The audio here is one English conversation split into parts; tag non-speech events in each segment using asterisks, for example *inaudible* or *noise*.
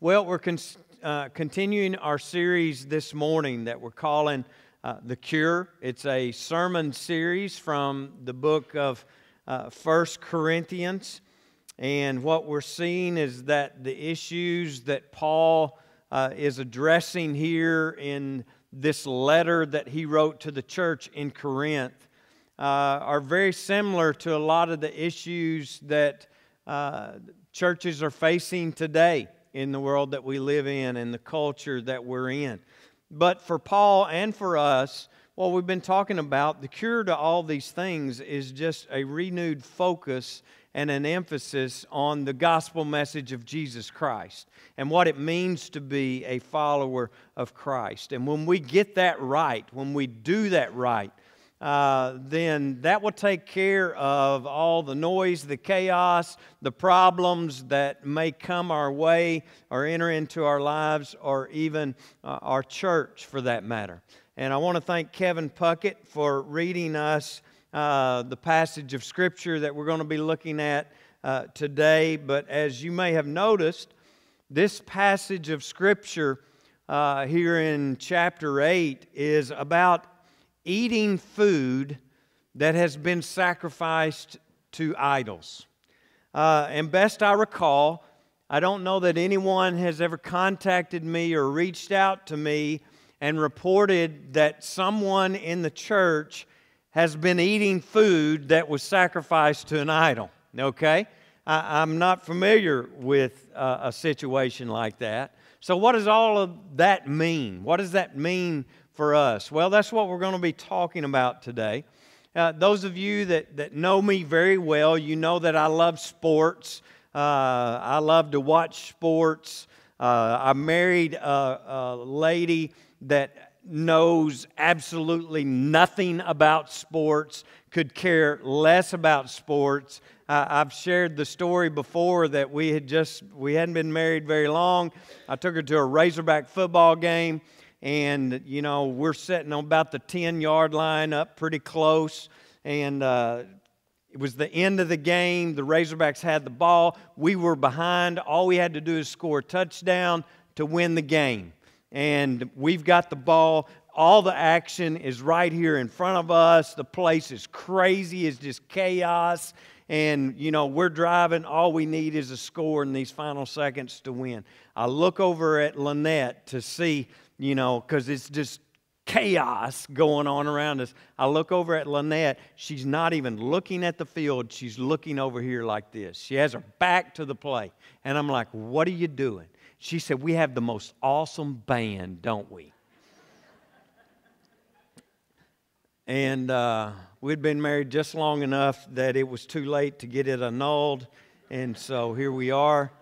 Well, we're con- uh, continuing our series this morning that we're calling uh, The Cure. It's a sermon series from the book of uh, First Corinthians. And what we're seeing is that the issues that Paul uh, is addressing here in this letter that he wrote to the church in Corinth uh, are very similar to a lot of the issues that churches are facing today in the world that we live in and the culture that we're in. But for Paul and for us, what we've been talking about, the cure to all these things is just a renewed focus and an emphasis on the gospel message of Jesus Christ and what it means to be a follower of Christ. And when we get that right, when we do that right, uh, then that will take care of all the noise, the chaos, the problems that may come our way or enter into our lives or even uh, our church for that matter. And I want to thank Kevin Puckett for reading us uh, the passage of Scripture that we're going to be looking at uh, today. But as you may have noticed, this passage of Scripture uh, here in chapter 8 is about eating food that has been sacrificed to idols. Uh, and best I recall, I don't know that anyone has ever contacted me or reached out to me and reported that someone in the church has been eating food that was sacrificed to an idol. Okay? I, am not familiar with uh, a situation like that. So, what does all of that mean? What does that mean for us? Well, that's what we're going to be talking about today. Uh, those of you that, that know me very well, you know that I love sports. Uh, I love to watch sports. Uh, I married a, a lady that knows absolutely nothing about sports, could care less about sports. I've shared the story before that we had just we hadn't been married very long. I took her to a Razorback football game and you know we're sitting on about the 10 yard line up pretty close. And uh, it was the end of the game. The razorbacks had the ball. We were behind. All we had to do is score a touchdown to win the game. And we've got the ball. All the action is right here in front of us. The place is crazy. It's just chaos. And you know we're driving. All we need is a score in these final seconds to win. I look over at lynette to see you know, because it's just chaos going on around us. I look over at Lynette. She's not even looking at the field. She's looking over here like this. She has her back to the play. And I'm like, What are you doing? She said, We have the most awesome band, don't we? and uh, we'd been married just long enough that it was too late to get it annulled. And so here we are.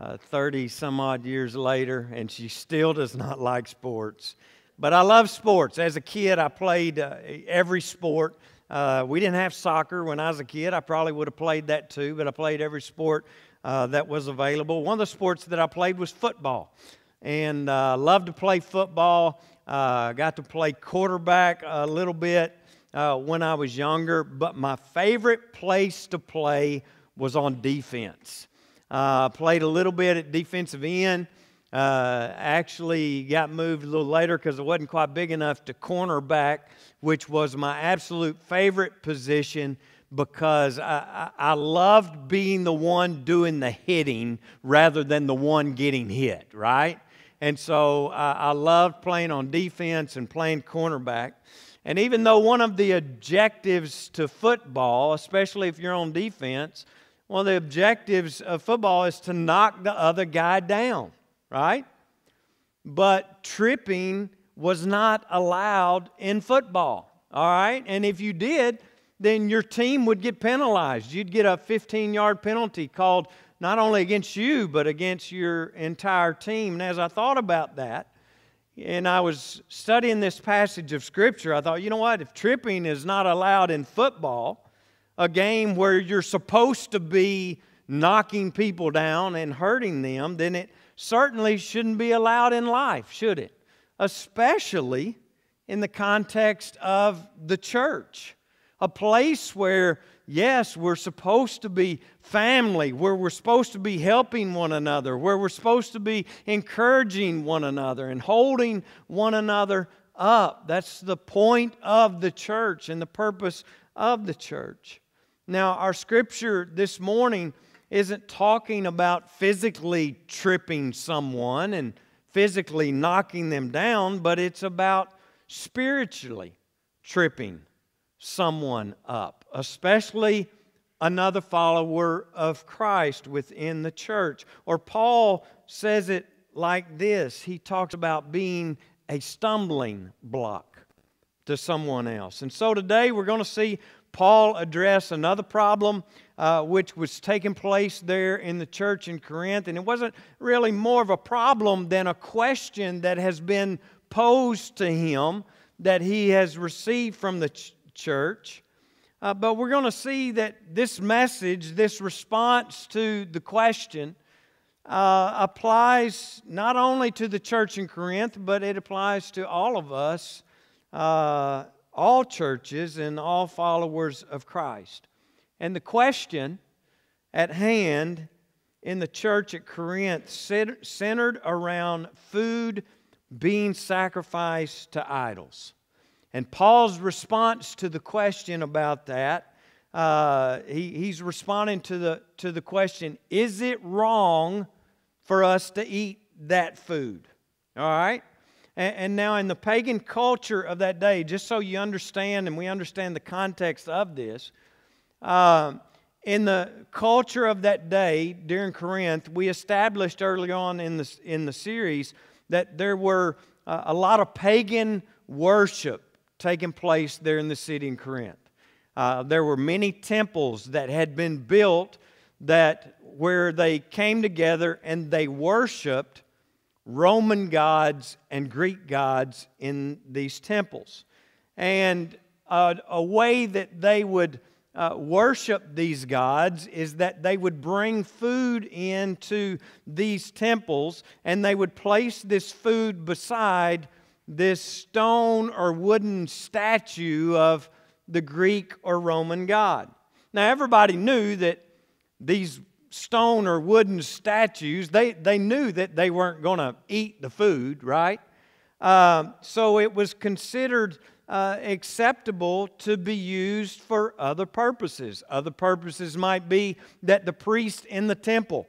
30 uh, some odd years later, and she still does not like sports. But I love sports. As a kid, I played uh, every sport. Uh, we didn't have soccer when I was a kid. I probably would have played that too, but I played every sport uh, that was available. One of the sports that I played was football, and uh, loved to play football. Uh, got to play quarterback a little bit uh, when I was younger, but my favorite place to play was on defense. Uh, played a little bit at defensive end. Uh, actually got moved a little later because I wasn't quite big enough to cornerback, which was my absolute favorite position because I, I, I, loved being the one doing the hitting rather than the one getting hit, right? And so I, I loved playing on defense and playing cornerback. And even though one of the objectives to football, especially if you're on defense, one of the objectives of football is to knock the other guy down, right? But tripping was not allowed in football, all right? And if you did, then your team would get penalized. You'd get a 15 yard penalty called not only against you, but against your entire team. And as I thought about that, and I was studying this passage of Scripture, I thought, you know what? If tripping is not allowed in football, a game where you're supposed to be knocking people down and hurting them, then it certainly shouldn't be allowed in life, should it? Especially in the context of the church. a place where, yes, we're supposed to be family, where we're supposed to be helping one another, where we're supposed to be encouraging one another and holding one another up. That's the point of the church and the purpose of the church. Now, our scripture this morning isn't talking about physically tripping someone and physically knocking them down, but it's about spiritually tripping someone up, especially another follower of Christ within the church. Or Paul says it like this he talks about being a stumbling block to someone else. And so today we're going to see Paul address another problem uh, which was taking place there in the church in Corinth. And it wasn't really more of a problem than a question that has been posed to him that he has received from the ch- church. Uh, but we're going to see that this message, this response to the question, uh, applies not only to the church in Corinth, but it applies to all of us, uh, all churches, and all followers of Christ. And the question at hand in the church at Corinth centered around food being sacrificed to idols. And Paul's response to the question about that, uh, he, he's responding to the, to the question is it wrong for us to eat that food? All right? And, now, in the pagan culture of that day, just so you understand and we understand the context of this, uh, in the culture of that day during Corinth, we established early on in the, in the series that there were uh, a lot of pagan worship taking place there in the city in Corinth. Uh, there were many temples that had been built that where they came together and they worshiped Roman gods and Greek gods in these temples. And uh, a way that they would uh, worship these gods is that they would bring food into these temples and they would place this food beside this stone or wooden statue of the Greek or Roman god. Now, everybody knew that these stone or wooden statues, they, they knew that they weren't going to eat the food, right? Uh, so it was considered uh, acceptable to be used for other purposes. Other purposes might be that the priest in the temple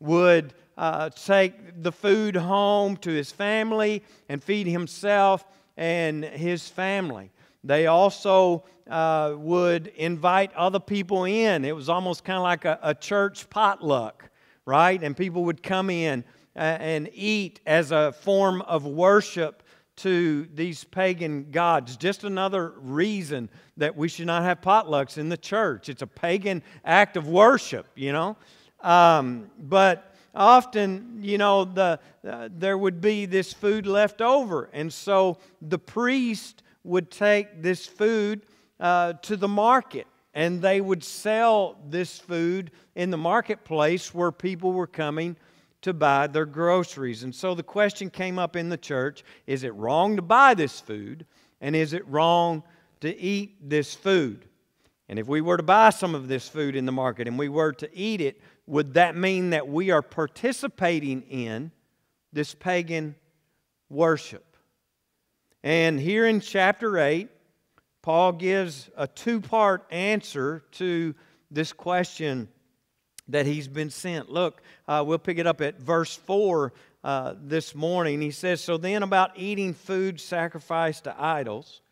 would uh, take the food home to his family and feed himself and his family. They also uh, would invite other people in. It was almost kind of like a, a, church potluck, right? And people would come in uh, and eat as a form of worship to these pagan gods. Just another reason that we should not have potlucks in the church. It's a pagan act of worship, you know. Um, but often, you know, the, uh, there would be this food left over. And so the priest would take this food uh, to the market and they would sell this food in the marketplace where people were coming to buy their groceries. And so the question came up in the church is it wrong to buy this food? And is it wrong to eat this food? And if we were to buy some of this food in the market and we were to eat it, would that mean that we are participating in this pagan worship? And here in chapter 8, Paul gives a two part answer to this question that he's been sent. Look, uh, we'll pick it up at verse 4 uh, this morning. He says, So then, about eating food sacrificed to idols,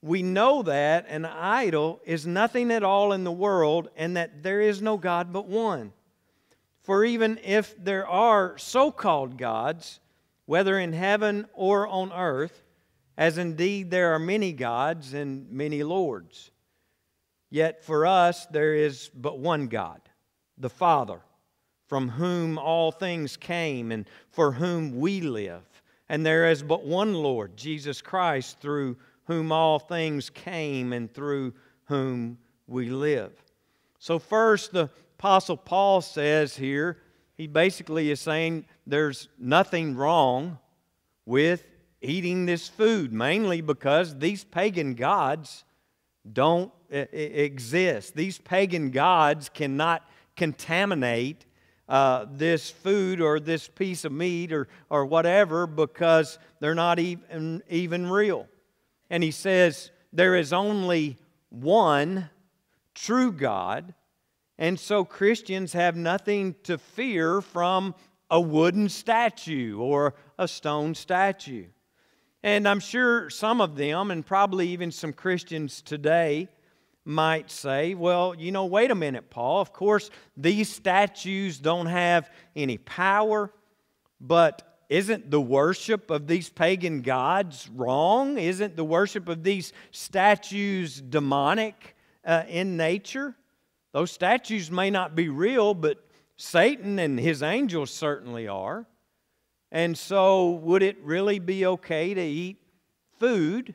we know that an idol is nothing at all in the world and that there is no God but one. For even if there are so called gods, whether in heaven or on earth, as indeed there are many gods and many lords, yet for us there is but one God the Father, from whom all things came and for whom we live. And there is but one Lord, Jesus Christ, through whom all things came and through whom we live. So, first, the Apostle Paul says here, he basically is saying there's nothing wrong with eating this food, mainly because these pagan gods don't exist. These pagan gods cannot contaminate uh, this food or this piece of meat or, or whatever because they're not even, even real. And he says there is only one true God, and so Christians have nothing to fear from a wooden statue or a stone statue. And I'm sure some of them, and probably even some Christians today, might say, well, you know, wait a minute, Paul. Of course, these statues don't have any power, but isn't the worship of these pagan gods wrong? Isn't the worship of these statues demonic uh, in nature? Those statues may not be real, but Satan and his angels certainly are. And so, would it really be okay to eat food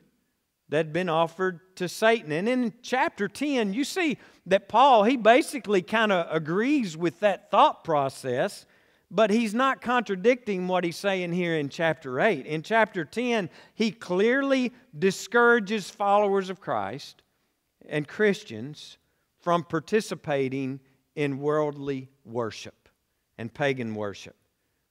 that had been offered to Satan. And in chapter 10, you see that Paul, he basically kind of agrees with that thought process, but he's not contradicting what he's saying here in chapter 8. In chapter 10, he clearly discourages followers of Christ and Christians from participating in worldly worship and pagan worship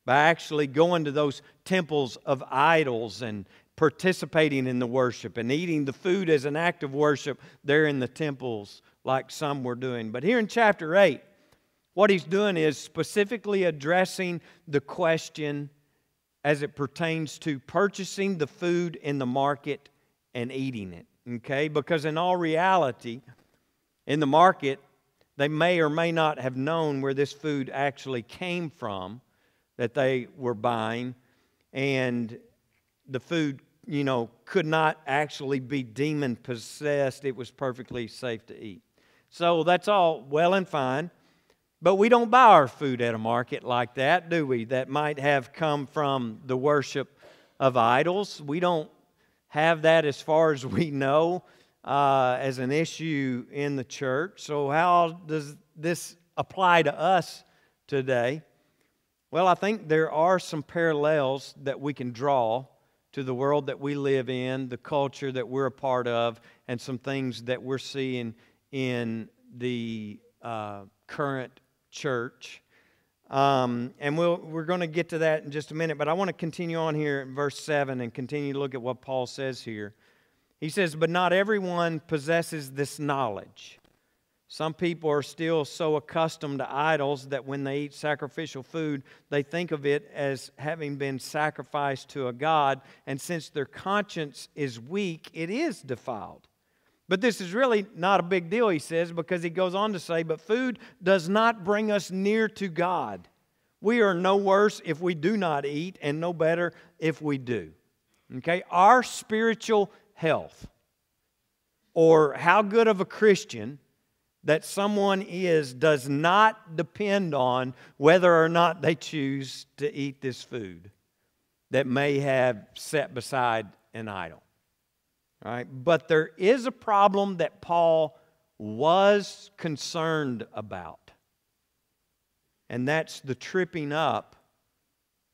by actually going to those temples of idols and, participating in the worship and eating the food as an act of worship there in the temples, like some were doing. But here in chapter 8, what he's doing is specifically addressing the question as it pertains to purchasing the food in the market and eating it. Okay? Because in all reality, in the market, they may or may not have known where this food actually came from that they were buying. And the food, you know, could not actually be demon possessed. It was perfectly safe to eat. So that's all well and fine. But we don't buy our food at a market like that, do we? That might have come from the worship of idols. We don't have that as far as we know uh, as an issue in the church. So, how does this apply to us today? Well, I think there are some parallels that we can draw to the world that we live in, the culture that we're a part of, and some things that we're seeing in the uh, current church. Um, and we'll, we're going to get to that in just a minute, but I want to continue on here in verse 7 and continue to look at what Paul says here. He says, But not everyone possesses this knowledge. Some people are still so accustomed to idols that when they eat sacrificial food, they think of it as having been sacrificed to a god, and since their conscience is weak, it is defiled. But this is really not a big deal, he says, because he goes on to say, But food does not bring us near to God. We are no worse if we do not eat, and no better if we do. Okay? Our spiritual health, or how good of a Christian that someone is does not depend on whether or not they choose to eat this food that may have set beside an idol. All right? But there is a problem that Paul was concerned about, and that's the tripping up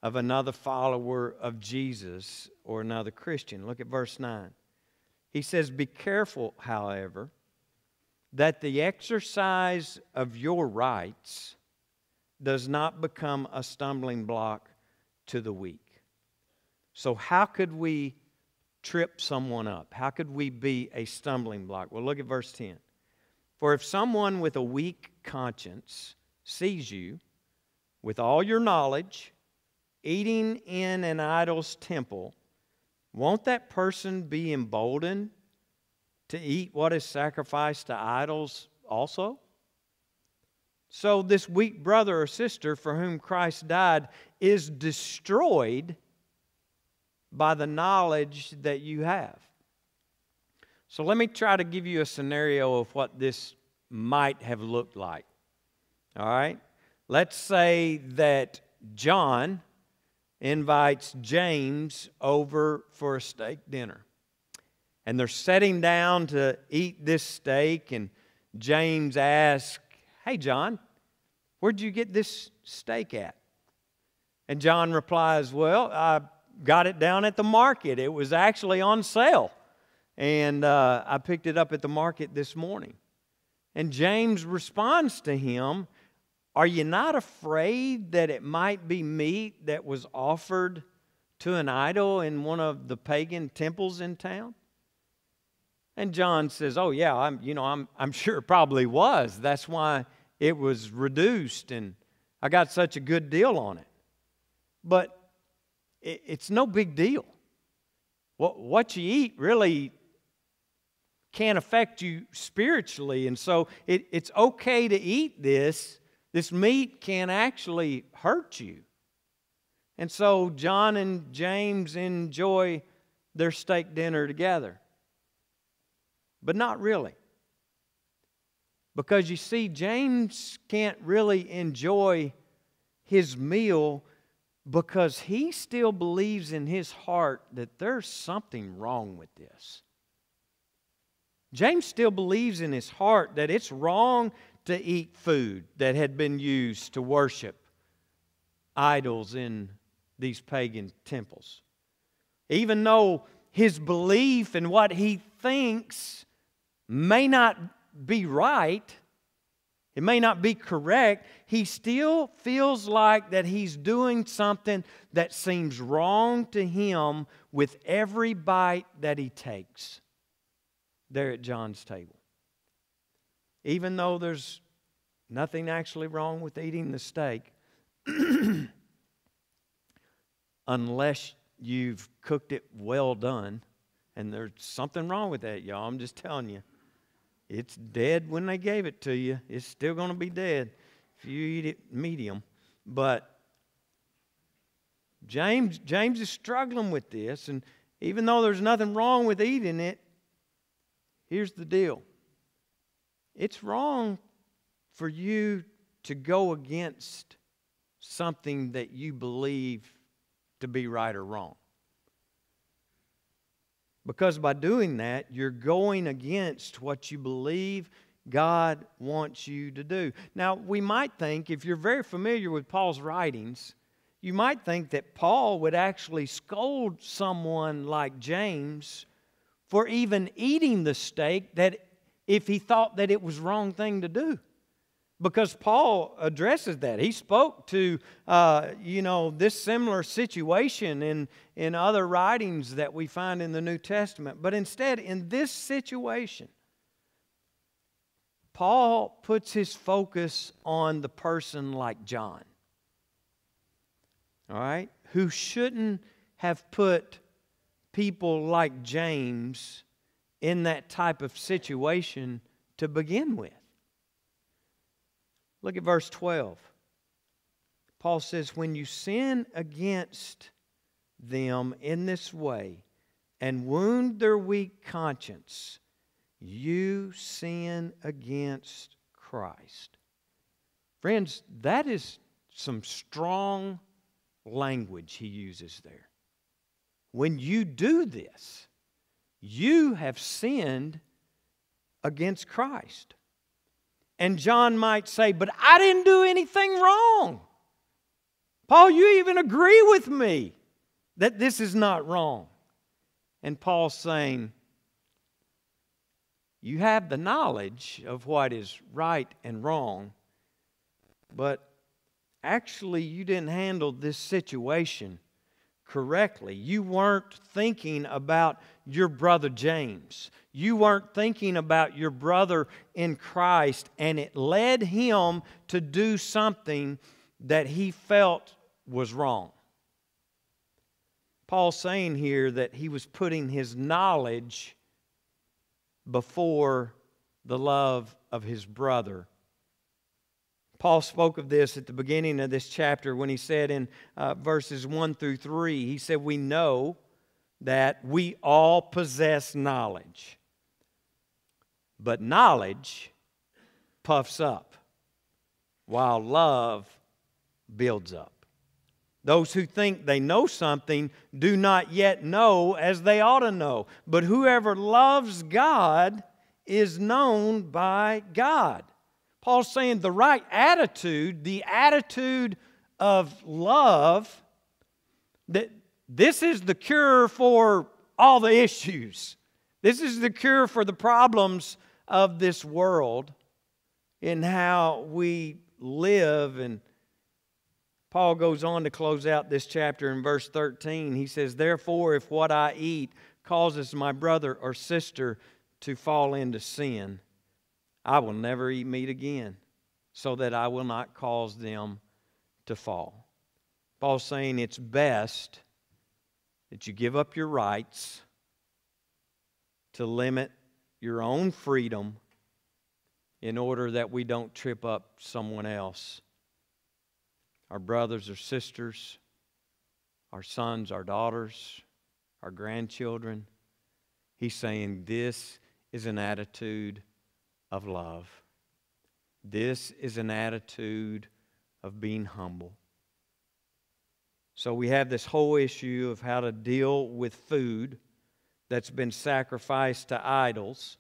of another follower of Jesus or another Christian. Look at verse 9. He says, Be careful, however that the exercise of your rights does not become a stumbling block to the weak. So, how could we trip someone up? How could we be a stumbling block? Well, look at verse 10. For if someone with a weak conscience sees you with all your knowledge eating in an idol's temple, won't that person be emboldened to eat what is sacrificed to idols also? So, this weak brother or sister for whom Christ died is destroyed by the knowledge that you have. So, let me try to give you a scenario of what this might have looked like. All right? Let's say that John invites James over for a steak dinner and they're sitting down to eat this steak, and James asks, Hey, John, where'd you get this steak at? And John replies, Well, I got it down at the market. It was actually on sale. and uh, I picked it up at the market this morning. And James responds to him Are you not afraid that it might be meat that was offered to an idol in one of the pagan temples in town? And John says, "Oh yeah, I'm you know I'm I'm sure it probably was. That's why it was reduced and I got such a good deal on it." But it, it's no big deal. What what you eat really can't affect you spiritually, and so it, it's okay to eat this. This meat can actually hurt you. And so John and James enjoy their steak dinner together. But not really. Because you see, James can't really enjoy his meal because he still believes in his heart that there's something wrong with this. James still believes in his heart that it's wrong to eat food that had been used to worship idols in these pagan temples. Even though his belief and what he thinks may not be right, it may not be correct, he still feels like that he's doing something that seems wrong to him with every bite that he takes there at John's table. Even though there's nothing actually wrong with eating the steak, *clears throat* unless you've cooked it well done. And there's something wrong with that, y'all. I'm just telling you. It's dead when they gave it to you. It's still going to be dead if you eat it medium. But James, James is struggling with this, and even though there's nothing wrong with eating it, here's the deal. It's wrong for you to go against something that you believe to be right or wrong. Because by doing that, you're going against what you believe God wants you to do. Now, we might think, if you're very familiar with Paul's writings, you might think that Paul would actually scold someone like James for even eating the steak that if he thought that it was wrong thing to do because Paul addresses that. He spoke to, uh, you know, this similar situation in, in other writings that we find in the New Testament. But instead, in this situation, Paul puts his focus on the person like John, all right, who shouldn't have put people like James in that type of situation to begin with. Look at verse 12. Paul says, When you sin against them in this way and wound their weak conscience, you sin against Christ. Friends, that is some strong language he uses there. When you do this, you have sinned against Christ. And John might say, But I didn't do anything wrong. Paul, you even agree with me that this is not wrong. And Paul's saying, You have the knowledge of what is right and wrong, but actually you didn't handle this situation correctly. You weren't thinking about your brother James. You weren't thinking about your brother in Christ, and it led him to do something that he felt was wrong. Paul's saying here that he was putting his knowledge before the love of his brother Paul spoke of this at the beginning of this chapter when he said in uh, verses 1 through 3, he said, We know that we all possess knowledge, but knowledge puffs up, while love builds up. Those who think they know something do not yet know as they ought to know. But whoever loves God is known by God. Paul's saying the right attitude, the attitude of love, that this is the cure for all the issues. This is the cure for the problems of this world in how we live. And Paul goes on to close out this chapter in verse 13. He says, Therefore, if what I eat causes my brother or sister to fall into sin, I will never eat meat again, so that I will not cause them to fall. Paul's saying it's best that you give up your rights to limit your own freedom in order that we don't trip up someone else. Our brothers or sisters, our sons, our daughters, our grandchildren. He's saying this is an attitude of love. This is an attitude of being humble. So we have this whole issue of how to deal with food that's been sacrificed to idols.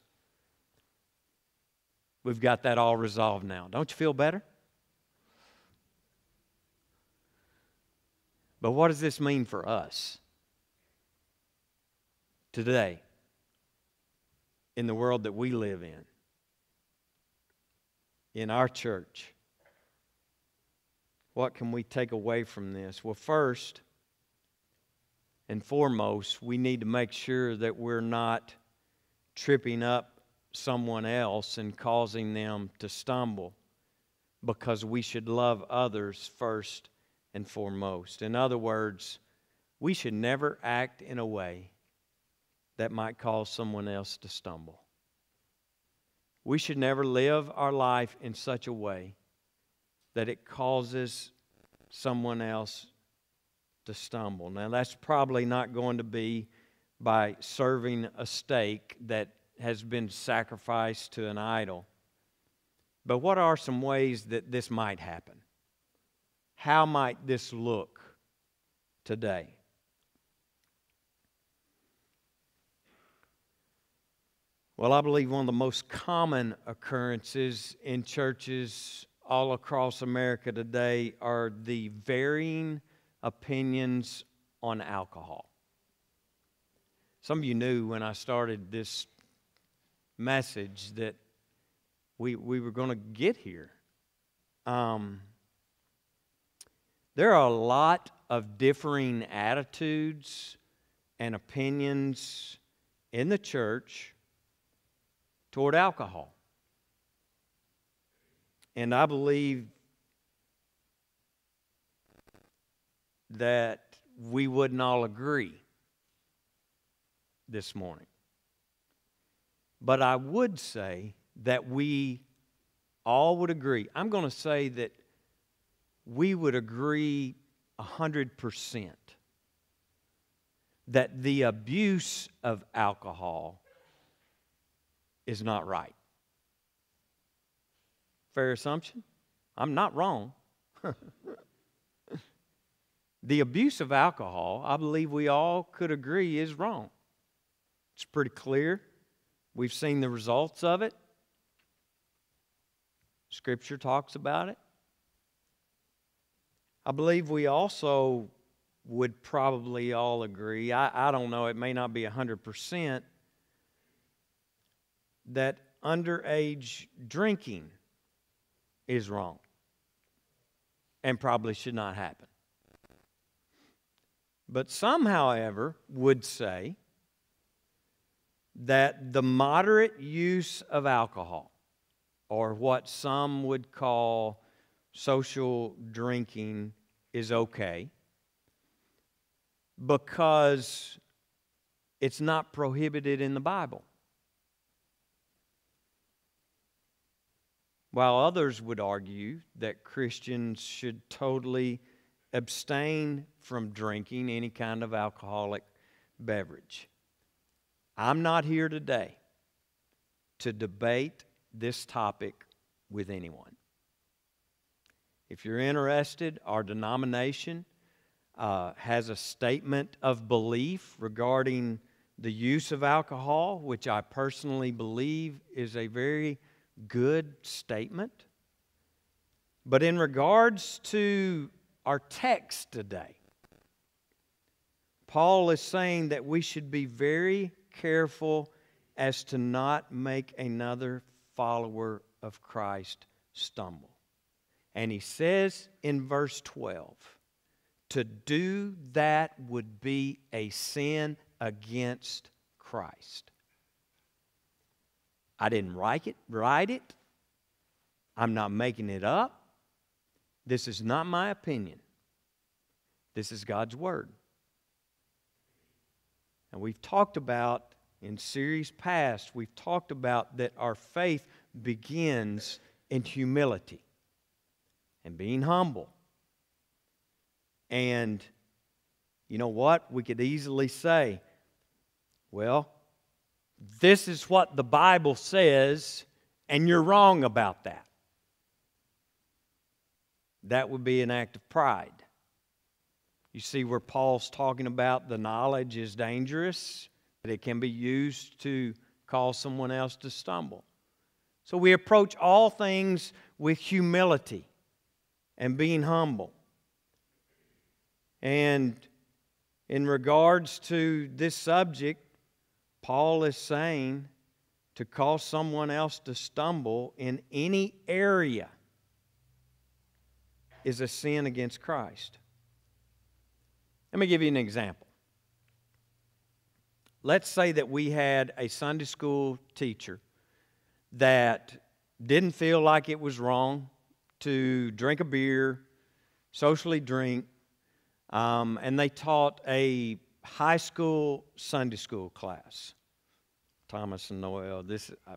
We've got that all resolved now. Don't you feel better? But what does this mean for us today in the world that we live in, in our church? What can we take away from this? Well, first and foremost, we need to make sure that we're not tripping up someone else and causing them to stumble because we should love others first and foremost. In other words, we should never act in a way that might cause someone else to stumble. We should never live our life in such a way that it causes someone else to stumble. Now, that's probably not going to be by serving a steak that has been sacrificed to an idol. But what are some ways that this might happen? How might this look today? Well, I believe one of the most common occurrences in churches all across America today are the varying opinions on alcohol. Some of you knew when I started this message that we, we were going to get here. Um, there are a lot of differing attitudes and opinions in the church toward alcohol. And I believe that we wouldn't all agree this morning. But I would say that we all would agree. I'm going to say that we would agree 100% that the abuse of alcohol is not right. Fair assumption? I'm not wrong. *laughs* the abuse of alcohol, I believe we all could agree, is wrong. It's pretty clear. We've seen the results of it. Scripture talks about it. I believe we also would probably all agree, I, I don't know, it may not be 100%, that underage drinking is wrong and probably should not happen. But some, however, would say that the moderate use of alcohol, or what some would call social drinking, is okay because it's not prohibited in the Bible. While others would argue that Christians should totally abstain from drinking any kind of alcoholic beverage. I'm not here today to debate this topic with anyone. If you're interested, our denomination uh, has a statement of belief regarding the use of alcohol, which I personally believe is a very good statement. But in regards to our text today, Paul is saying that we should be very careful as to not make another follower of Christ stumble. And he says in verse 12, to do that would be a sin against Christ. I didn't write it, write it. I'm not making it up. This is not my opinion. This is God's Word. And we've talked about in series past, we've talked about that our faith begins in humility and being humble. And you know what? We could easily say, well, this is what the Bible says, and you're wrong about that. That would be an act of pride. You see where Paul's talking about the knowledge is dangerous, that it can be used to cause someone else to stumble. So we approach all things with humility and being humble. And in regards to this subject, Paul is saying to cause someone else to stumble in any area is a sin against Christ. Let me give you an example. Let's say that we had a Sunday school teacher that didn't feel like it was wrong to drink a beer, socially drink, um, and they taught a high school Sunday school class. Thomas and Noel, this uh,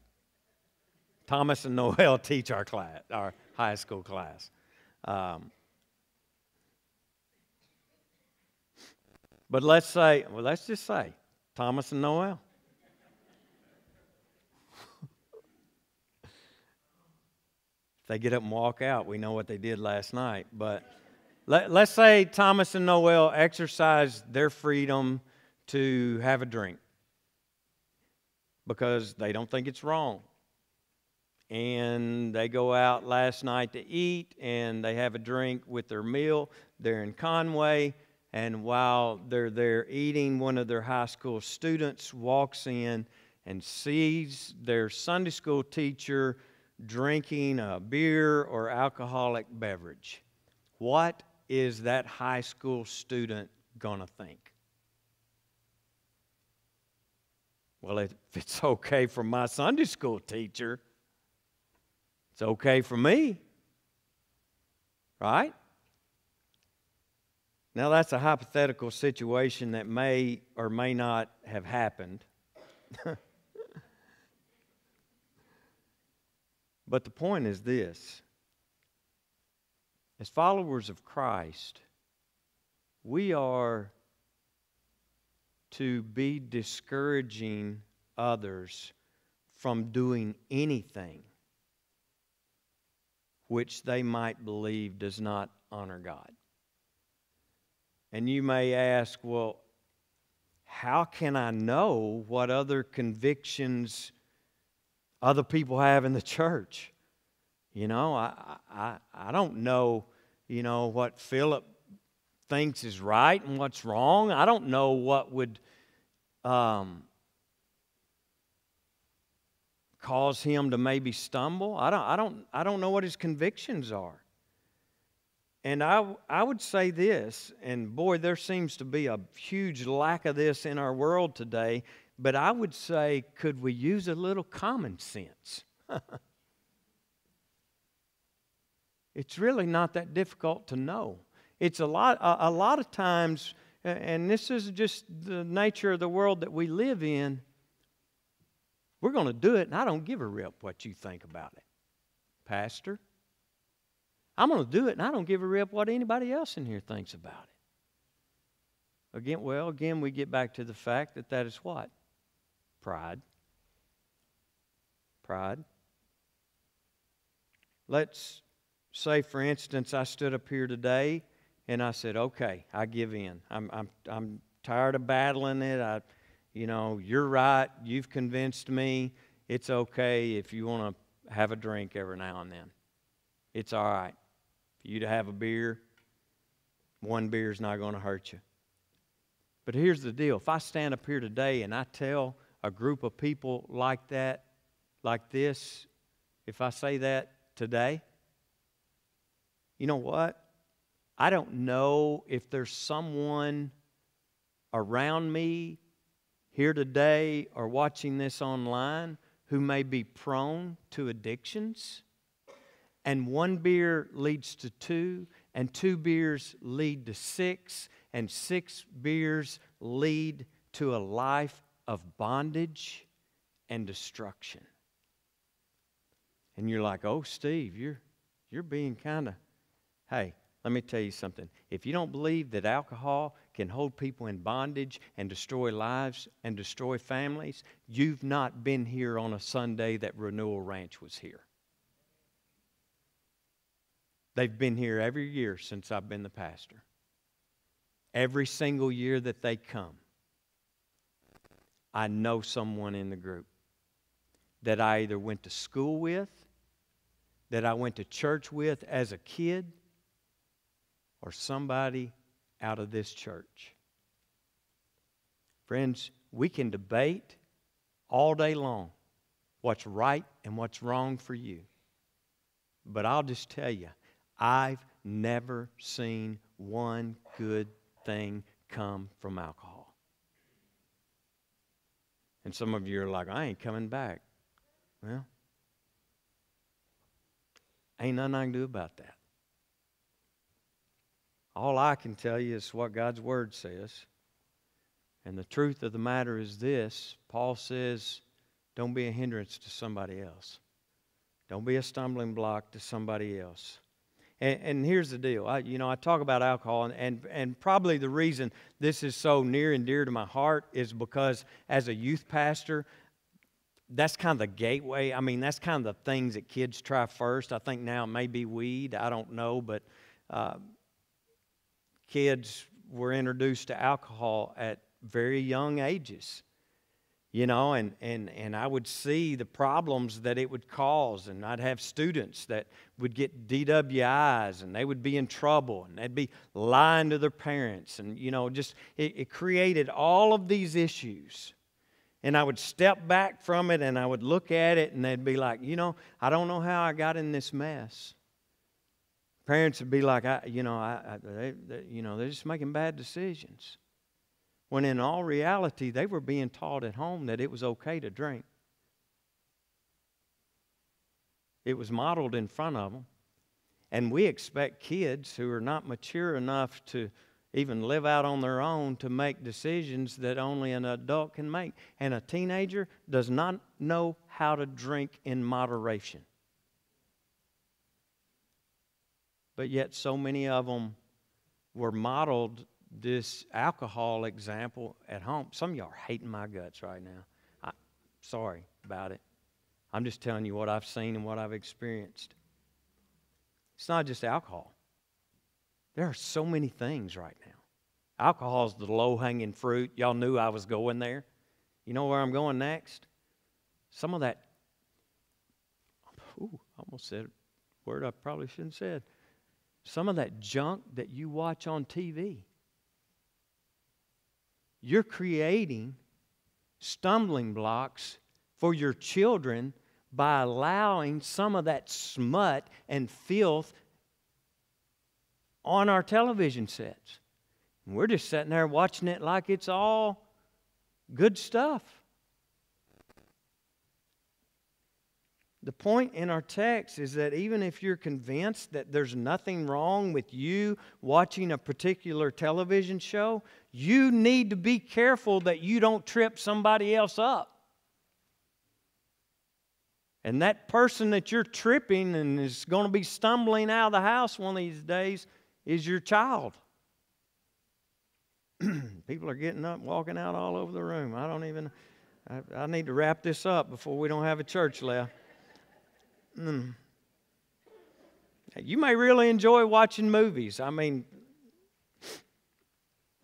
Thomas and Noel *laughs* teach our class, our high school class. Um, but let's say, well, let's just say Thomas and Noel. if *laughs* they get up and walk out, we know what they did last night. But let, us say Thomas and Noel exercise their freedom to have a drink because they don't think it's wrong. And they go out last night to eat and they have a drink with their meal. They're in Conway, and while they're there eating, one of their high school students walks in and sees their Sunday school teacher drinking a beer or alcoholic beverage. What is that high school student going to think? Well, if it's *laughs* okay for my Sunday school teacher, it's okay for me. Right? Now, that's a hypothetical situation that may or may not have happened. *laughs* but the point is this as followers of Christ, we are to be discouraging others from doing anything which they might believe does not honor God. And you may ask, well, how can I know what other convictions other people have in the *laughs* church? You know, I, I, I don't know you know, what Philip thinks is right and what's wrong. I don't know what would um, cause him to maybe stumble. I don't, I, don't, I don't know what his convictions are. And I, I would say this, and boy, there seems to be a huge lack of this in our world today, but I would say, could we use a little common sense? *laughs* It's really not that difficult to know. It's a lot, a, a lot of times, and this is just the nature of the world that we live in. We're going to do it, and I don't give a rip what you think about it, Pastor. I'm going to do it, and I don't give a rip what anybody else in here thinks about it. Again, well, again, we get back to the fact that that is what? Pride. Pride. Let's say, for instance, I stood up here today and I said, okay, I give in. I'm, I'm, I'm tired of battling it. I, you know, you're right. You've convinced me. It's okay if you want to have a drink every now and then. It's all right. For you to have a beer, one beer is not going to hurt you. But here's the deal if I stand up here today and I tell a group of people like that, like this, if I say that today? You know what? I don't know if there's someone around me here today or watching this online who may be prone to addictions. And one beer leads to two, and two beers lead to six, and six beers lead to a life of bondage and destruction. And you're like, oh, Steve, you're, you're being kind of, hey, let me tell you something. If you don't believe that alcohol can hold people in bondage and destroy lives and destroy families, you've not been here on a Sunday that Renewal Ranch was here. They've been here every year since I've been the pastor. Every single year that they come, I know someone in the group that I either went to school with, that I went to church with as a kid, or somebody out of this church. Friends, we can debate all day long what's right and what's wrong for you. But I'll just tell you, I've never seen one good thing come from alcohol. And some of you are like, I ain't coming back. Well, ain't nothing I can do about that. All I can tell you is what God's Word says. And the truth of the matter is this Paul says, don't be a hindrance to somebody else, don't be a stumbling block to somebody else. And, and here's the deal. I, you know, I talk about alcohol, and, and, and probably the reason this is so near and dear to my heart is because as a youth pastor, that's kind of the gateway. I mean, that's kind of the things that kids try first. I think now it may be weed. I don't know, but uh, kids were introduced to alcohol at very young ages you know and, and, and i would see the problems that it would cause and i'd have students that would get dwis and they would be in trouble and they'd be lying to their parents and you know just it, it created all of these issues. And i would step back from it and i would look at it and they'd be like you know i don't know how i got in this mess Parents would be like, I, you know, I, I they, they, you know, they're just making bad decisions. When in all reality, they were being taught at home that it was okay to drink. It was modeled in front of them. And we expect kids who are not mature enough to even live out on their own to make decisions that only an adult can make. And a teenager does not know how to drink in moderation. But yet so many of them were modeled this alcohol example at home. Some of y'all are hating my guts right now. I, sorry about it. I'm just telling you what I've seen and what I've experienced. It's not just alcohol. There are so many things right now. Alcohol is the low hanging fruit. Y'all knew I was going there. You know where I'm going next? Some of that, ooh, I almost said a word I probably shouldn't have said some of that junk that you watch on TV. You're creating stumbling blocks for your children by allowing some of that smut and filth on our television sets. And we're just sitting there watching it like it's all good stuff. The point in our text is that even if you're convinced that there's nothing wrong with you watching a particular television show, you need to be careful that you don't trip somebody else up. And that person that you're tripping and is going to be stumbling out of the house one of these days is your child. *clears throat* People are getting up, walking out all over the room. I don't even, I, I need to wrap this up before we don't have a church left. Mm. You may really enjoy watching movies. I mean,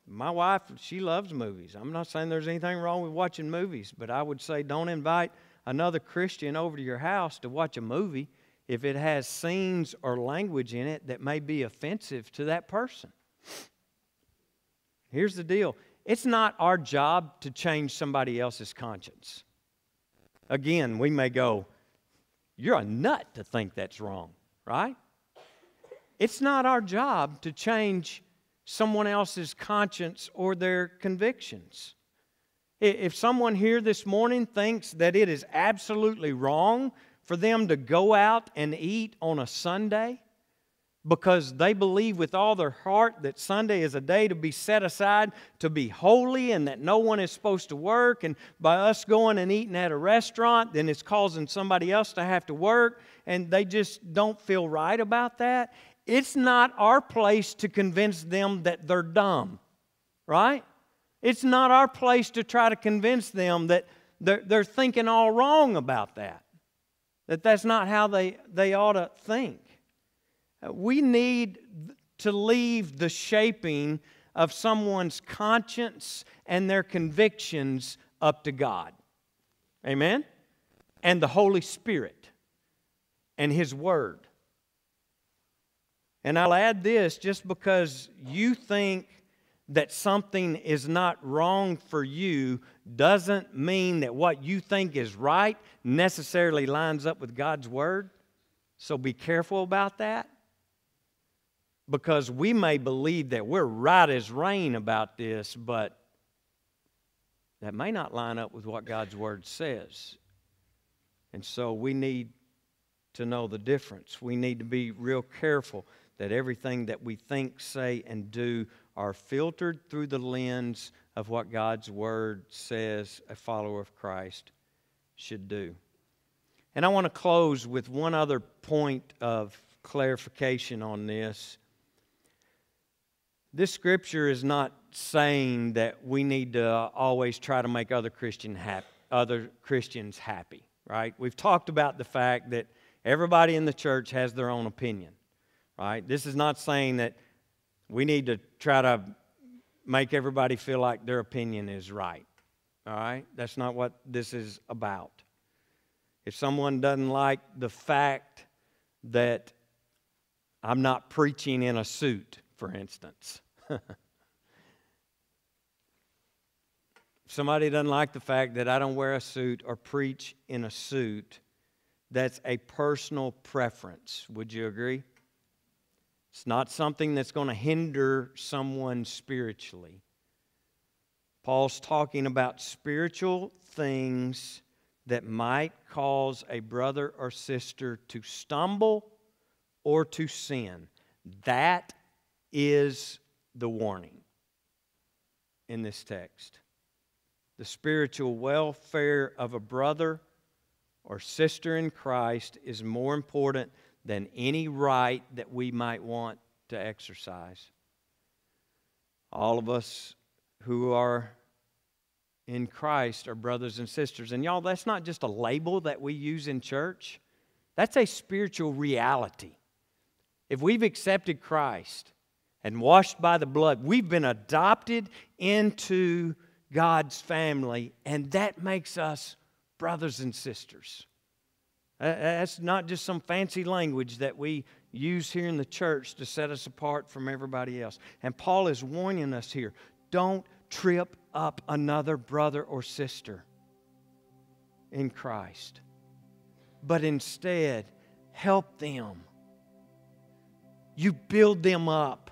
my wife, she loves movies. I'm not saying there's anything wrong with watching movies, but I would say don't invite another Christian over to your house to watch a movie if it has scenes or language in it that may be offensive to that person. Here's the deal It's not our job to change somebody else's conscience. Again, we may go, You're a nut to think that's wrong, right? It's not our job to change someone else's conscience or their convictions. If someone here this morning thinks that it is absolutely wrong for them to go out and eat on a Sunday, because they believe with all their heart that Sunday is a day to be set aside to be holy and that no one is supposed to work. And by us going and eating at a restaurant, then it's causing somebody else to have to work, and they just don't feel right about that. It's not our place to convince them that they're dumb, right? It's not our place to try to convince them that they're, they're thinking all wrong about that, that that's not how they, they ought to think. We need to leave the shaping of someone's conscience and their convictions up to God. Amen? And the Holy Spirit and His Word. And I'll add this just because you think that something is not wrong for you doesn't mean that what you think is right necessarily lines up with God's Word. So be careful about that because we may believe that we're right as rain about this, but that may not line up with what God's Word says. And so we need to know the difference. We need to be real careful that everything that we think, say, and do are filtered through the lens of what God's Word says a follower of Christ should do. And I want to close with one other point of clarification on this. This scripture is not saying that we need to always try to make other Christian happy, other Christians happy, right? We've talked about the fact that everybody in the church has their own opinion, right? This is not saying that we need to try to make everybody feel like their opinion is right. All right? That's not what this is about. If someone doesn't like the fact that I'm not preaching in a suit, for instance. *laughs* somebody doesn't like the fact that I don't wear a suit or preach in a suit, that's a personal preference. Would you agree? It's not something that's going to hinder someone spiritually. Paul's talking about spiritual things that might cause a brother or sister to stumble or to sin. That is the warning in this text. The spiritual welfare of a brother or sister in Christ is more important than any right that we might want to exercise. All of us who are in Christ are brothers and sisters. And y'all, that's not just a label that we use in church, that's a spiritual reality. If we've accepted Christ, and washed by the blood. We've been adopted into God's family, and that makes us brothers and sisters. That's not just some fancy language that we use here in the church to set us apart from everybody else. And Paul is warning us here don't trip up another brother or sister in Christ, but instead help them. You build them up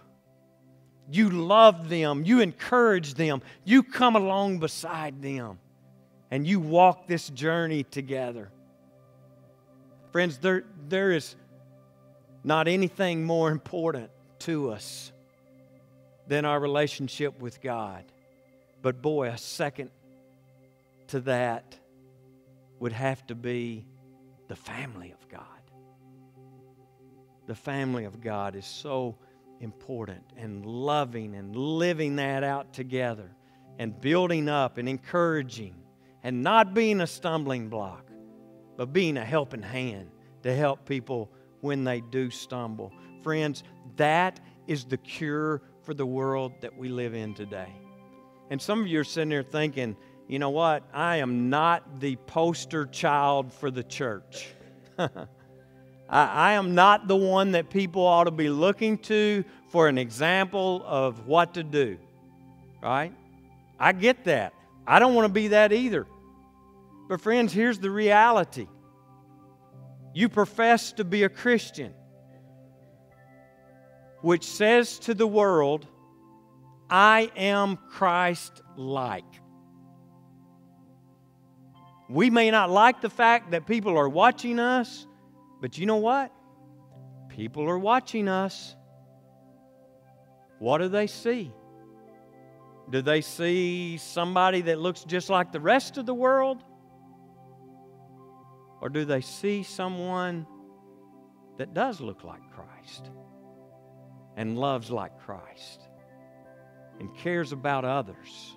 you love them, you encourage them, you come along beside them, and you walk this journey together. Friends, there, there is not anything more important to us than our relationship with God. But boy, a second to that would have to be the family of God. The family of God is so important and loving and living that out together and building up and encouraging and not being a stumbling block, but being a helping hand to help people when they do stumble. Friends, that is the cure for the world that we live in today. And some of you are sitting there thinking, you know what? I am not the poster child for the church. *laughs* I, I am not the one that people ought to be looking to for an example of what to do, right? I get that. I don't want to be that either. But, friends, here's the reality you profess to be a Christian, which says to the world, I am Christ like. We may not like the fact that people are watching us, but you know what? People are watching us. What do they see? Do they see somebody that looks just like the rest of the world? Or do they see someone that does look like Christ and loves like Christ and cares about others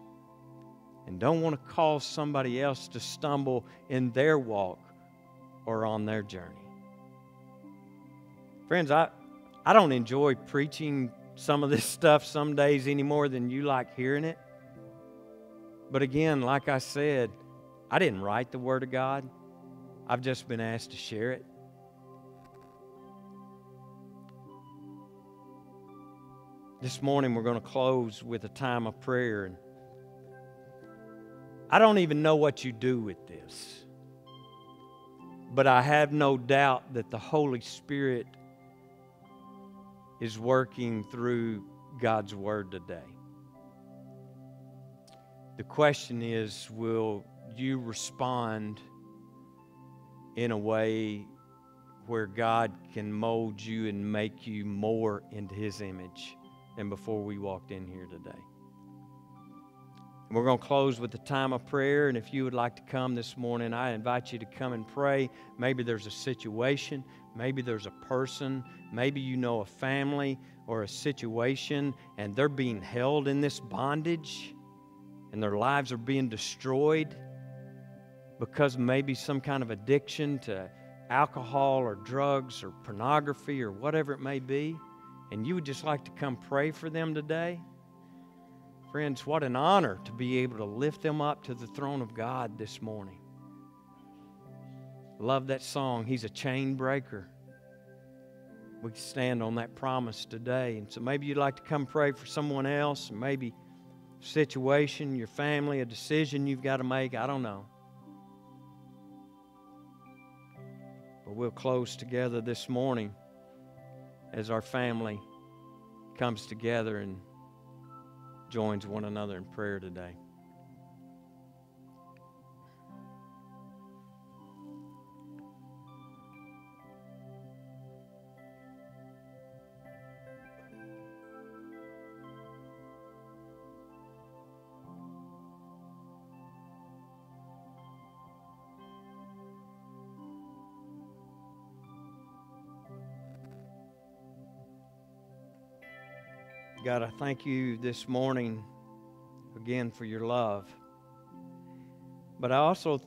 and don't want to cause somebody else to stumble in their walk or on their journey? Friends, I, I don't enjoy preaching some of this *laughs* stuff some days any more than you like hearing it. But again, like I said, I didn't write the Word of God, I've just been asked to share it. This morning, we're going to close with a time of prayer. I don't even know what you do with this, but I have no doubt that the Holy Spirit is working through God's Word today. The question is will you respond in a way where God can mold you and make you more into His image than before we walked in here today? We're going to close with a time of prayer. And if you would like to come this morning, I invite you to come and pray. Maybe there's a situation, maybe there's a person, maybe you know a family or a situation, and they're being held in this bondage and their lives are being destroyed because maybe some kind of addiction to alcohol or drugs or pornography or whatever it may be. And you would just like to come pray for them today. Friends, what an honor to be able to lift them up to the throne of God this morning. Love that song. He's a chain breaker. We stand on that promise today. And so maybe you'd like to come pray for someone else, maybe situation, your family, a decision you've got to make. I don't know. But we'll close together this morning as our family comes together and joins one another in prayer today. God, I thank you this morning again for your love. But I also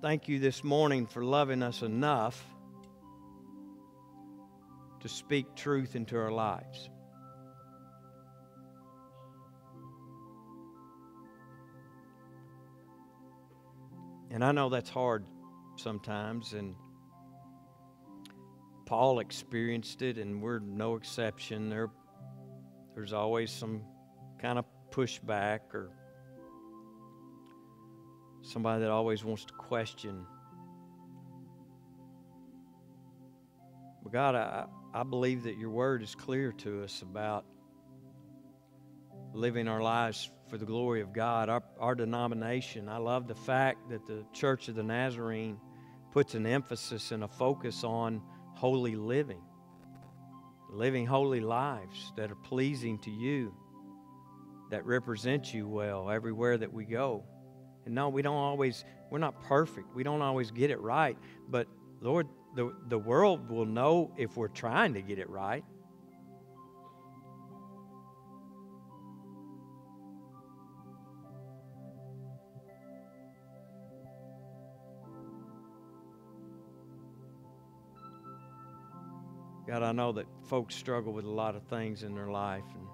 thank you this morning for loving us enough to speak truth into our lives. And I know that's hard sometimes, and Paul experienced it, and we're no exception. There there's always some kind of pushback or somebody that always wants to question. But God, I, I believe that your word is clear to us about living our lives for the glory of God. Our, our denomination, I love the fact that the Church of the Nazarene puts an emphasis and a focus on holy living living holy lives that are pleasing to you, that represent you well everywhere that we go. And no, we don't always, we're not perfect. We don't always get it right. But Lord, the, the world will know if we're trying to get it right. God, I know that folks struggle with a lot of things in their life, and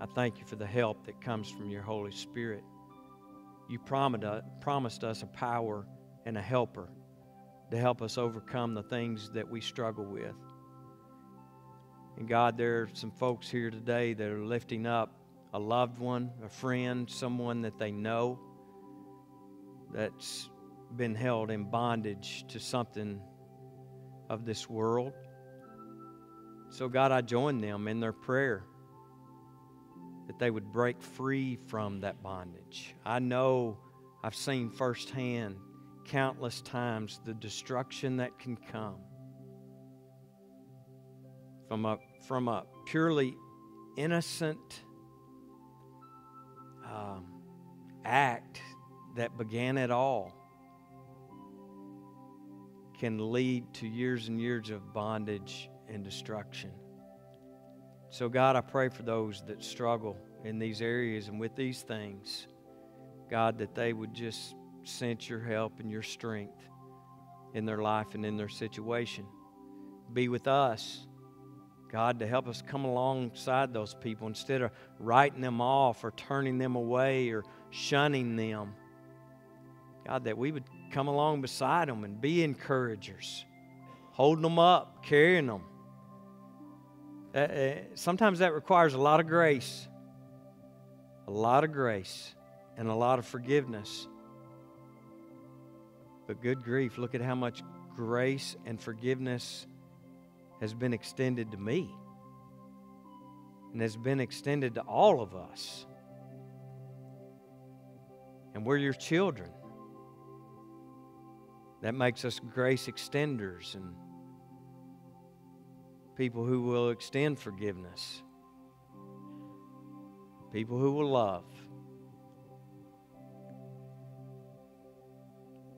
I thank you for the help that comes from your Holy Spirit. You uh, promised us a power and a helper to help us overcome the things that we struggle with. And God, there are some folks here today that are lifting up a loved one, a friend, someone that they know that's been held in bondage to something of this world. So, God, I join them in their prayer that they would break free from that bondage. I know I've seen firsthand countless times the destruction that can come from a, from a purely innocent um, act that began it all can lead to years and years of bondage and destruction. So, God, I pray for those that struggle in these areas and with these things, God, that they would just sense your help and your strength in their life and in their situation. Be with us, God, to help us come alongside those people instead of writing them off or turning them away or shunning them. God, that we would come along beside them and be encouragers, holding them up, carrying them. Uh, uh, sometimes that requires a lot of grace, a lot of grace, and a lot of forgiveness. But good grief, look at how much grace and forgiveness has been extended to me and has been extended to all of us. And we're your children. That makes us grace extenders and people who will extend forgiveness, people who will love.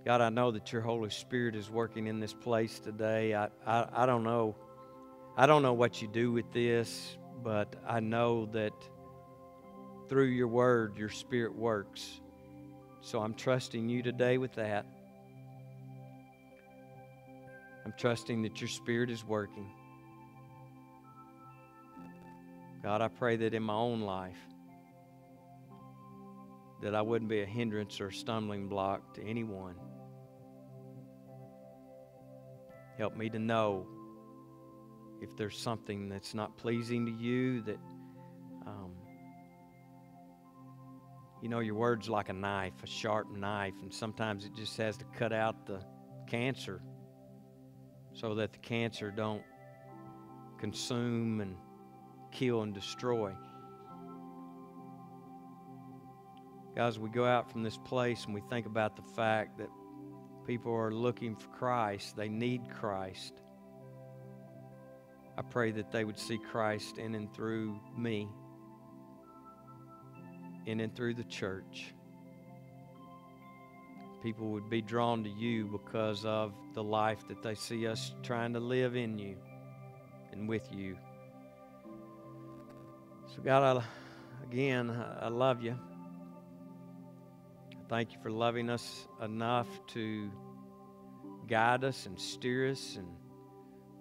God, I know that your Holy Spirit is working in this place today. I, I, I don't know. I don't know what you do with this, but I know that through your word, your spirit works. So I'm trusting you today with that. I'm trusting that your spirit is working. God, I pray that in my own life, that I wouldn't be a hindrance or stumbling block to anyone. Help me to know if there's something that's not pleasing to you, that, um, you know, your word's like a knife, a sharp knife, and sometimes it just has to cut out the cancer so that the cancer don't consume and kill and destroy. Guys, we go out from this place and we think about the fact that people are looking for Christ, they need Christ. I pray that they would see Christ in and through me, in and through the church. People would be drawn to you because of the life that they see us trying to live in you and with you. So, God, I, again, I love you. Thank you for loving us enough to guide us and steer us and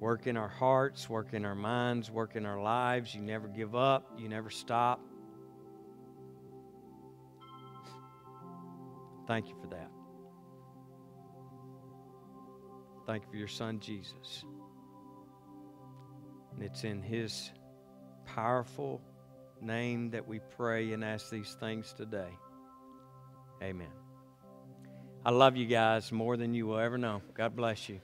work in our hearts, work in our minds, work in our lives. You never give up, you never stop. Thank you for that. Thank you for your son, Jesus. And it's in his powerful name that we pray and ask these things today. Amen. I love you guys more than you will ever know. God bless you.